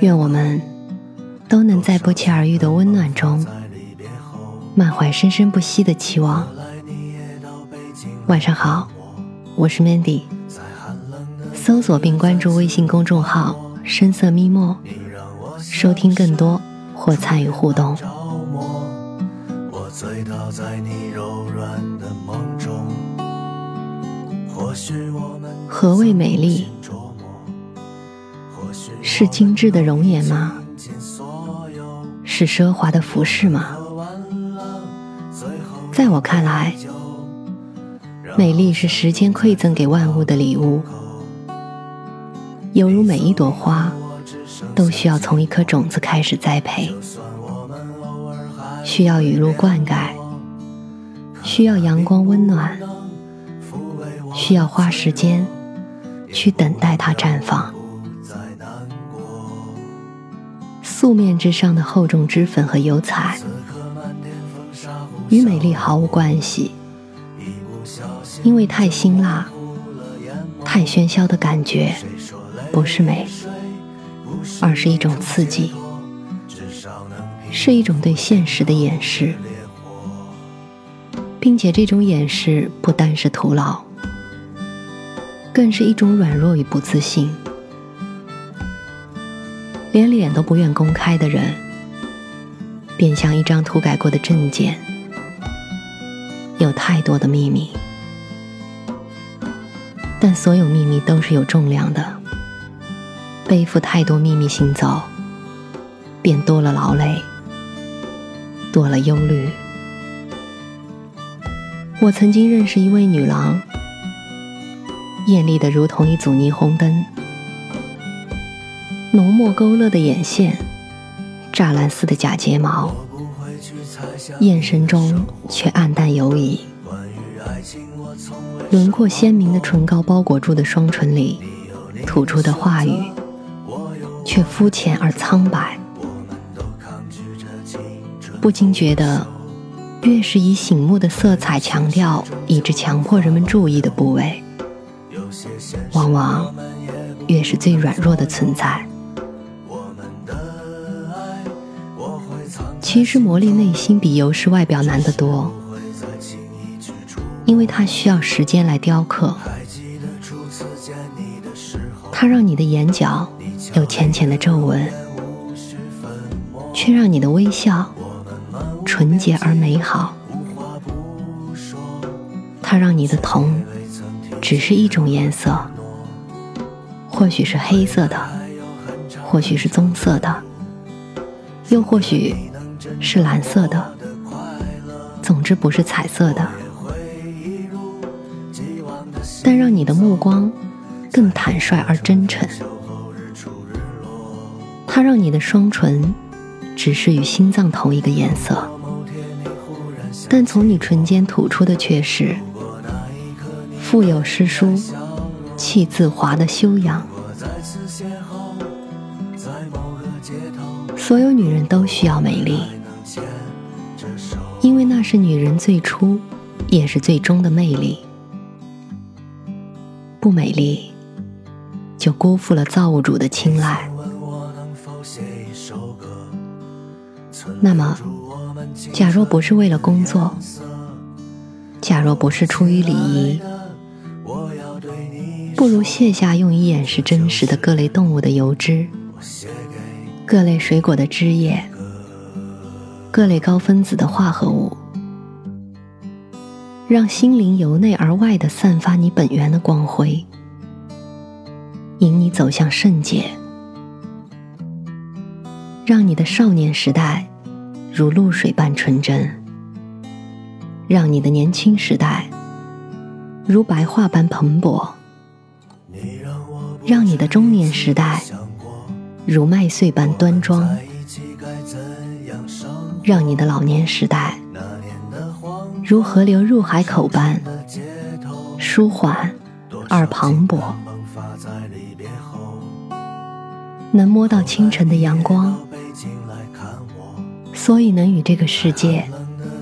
愿我们都能在不期而遇的温暖中，满怀生生不息的期望。晚上好，我是 Mandy。搜索并关注微信公众号“深色咪墨”，收听更多或参与互动。何谓美丽？是精致的容颜吗？是奢华的服饰吗？在我看来，美丽是时间馈赠给万物的礼物。犹如每一朵花，都需要从一颗种子开始栽培，需要雨露灌溉，需要阳光温暖，需要花时间去等待它绽放。素面之上的厚重脂粉和油彩，与美丽毫无关系，因为太辛辣、太喧嚣的感觉。不是美，而是一种刺激，是一种对现实的掩饰，并且这种掩饰不单是徒劳，更是一种软弱与不自信。连脸都不愿公开的人，便像一张涂改过的证件，有太多的秘密，但所有秘密都是有重量的。背负太多秘密行走，便多了劳累，多了忧虑。我曾经认识一位女郎，艳丽的如同一组霓虹灯，浓墨勾勒的眼线，栅栏似的假睫毛，眼神中却暗淡犹疑。轮廓鲜明的唇膏包裹住的双唇里，吐出的话语。却肤浅而苍白，不禁觉得，越是以醒目的色彩强调，以致强迫人们注意的部位，往往越是最软弱的存在。其实磨砺内心比油饰外表难得多，因为它需要时间来雕刻，它让你的眼角。有浅浅的皱纹，却让你的微笑纯洁而美好。它让你的瞳只是一种颜色，或许是黑色的，或许是棕色的，又或许是蓝色的。总之不是彩色的，但让你的目光更坦率而真诚。它让你的双唇只是与心脏同一个颜色，但从你唇间吐出的却是富有诗书气自华的修养。所有女人都需要美丽，因为那是女人最初也是最终的魅力。不美丽，就辜负了造物主的青睐。那么，假若不是为了工作，假若不是出于礼仪，不如卸下用以掩饰真实的各类动物的油脂、各类水果的汁液、各类高分子的化合物，让心灵由内而外的散发你本源的光辉，引你走向圣洁，让你的少年时代。如露水般纯真，让你的年轻时代如白桦般蓬勃；让你的中年时代如麦穗般端庄，让你的老年时代如河流入海口般舒缓而磅礴。能摸到清晨的阳光，所以能与这个世界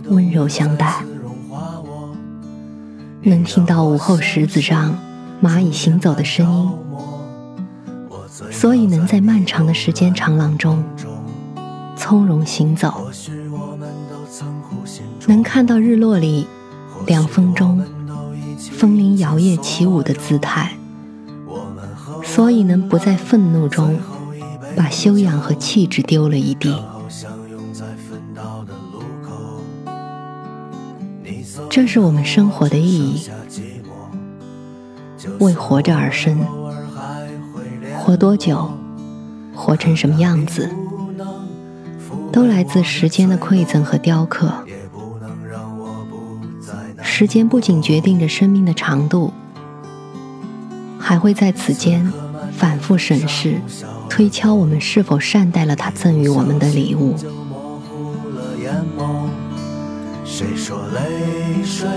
温柔相待；能听到午后石子上蚂蚁行走的声音，所以能在漫长的时间长廊中从容行走；能看到日落里凉风中风铃摇曳起舞的姿态，所以能不在愤怒中。把修养和气质丢了一地，这是我们生活的意义。为活着而生，活多久，活成什么样子，都来自时间的馈赠和雕刻。时间不仅决定着生命的长度，还会在此间反复审视。推敲我们是否善待了他赠予我们的礼物。谁说泪水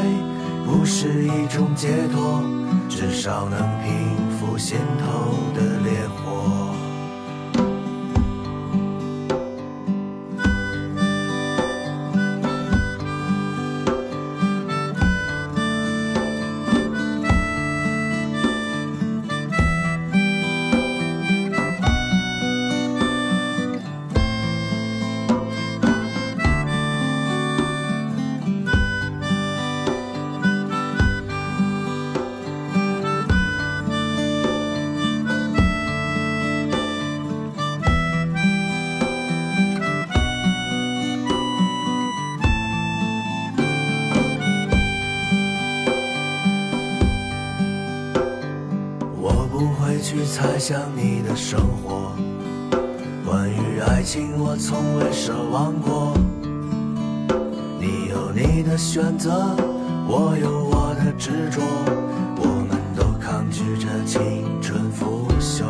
不是一种解脱？至少能平复心头的烈火。想你的生活，关于爱情我从未奢望过。你有你的选择，我有我的执着，我们都抗拒着青春腐朽。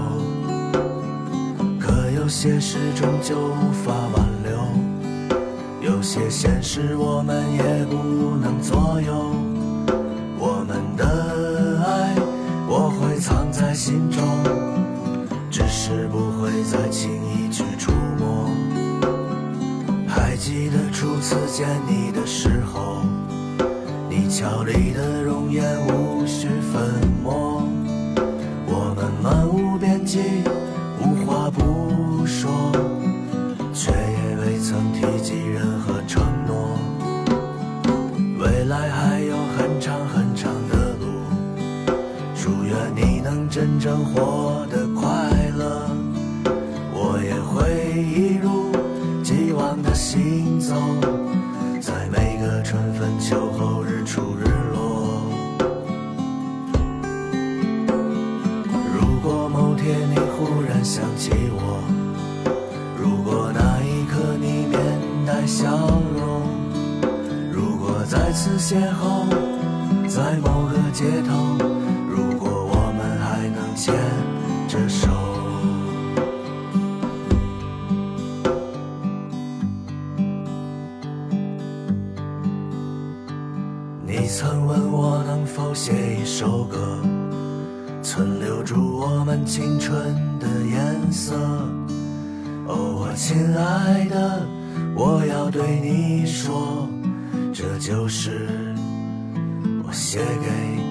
可有些事终究无法挽留，有些现实我们也不能左右。再轻易去触摸。还记得初次见你的时候，你俏丽的容颜无需粉墨。我们漫无边际，无话不说，却也未曾提及任何承诺。未来还有很长很长的路，祝愿你能真正活得快。一如既往的行走，在每个春分秋后日出日落。如果某天你忽然想起我，如果那一刻你面带笑容，如果再次邂逅在某个街头，曾问我能否写一首歌，存留住我们青春的颜色。哦，我亲爱的，我要对你说，这就是我写给。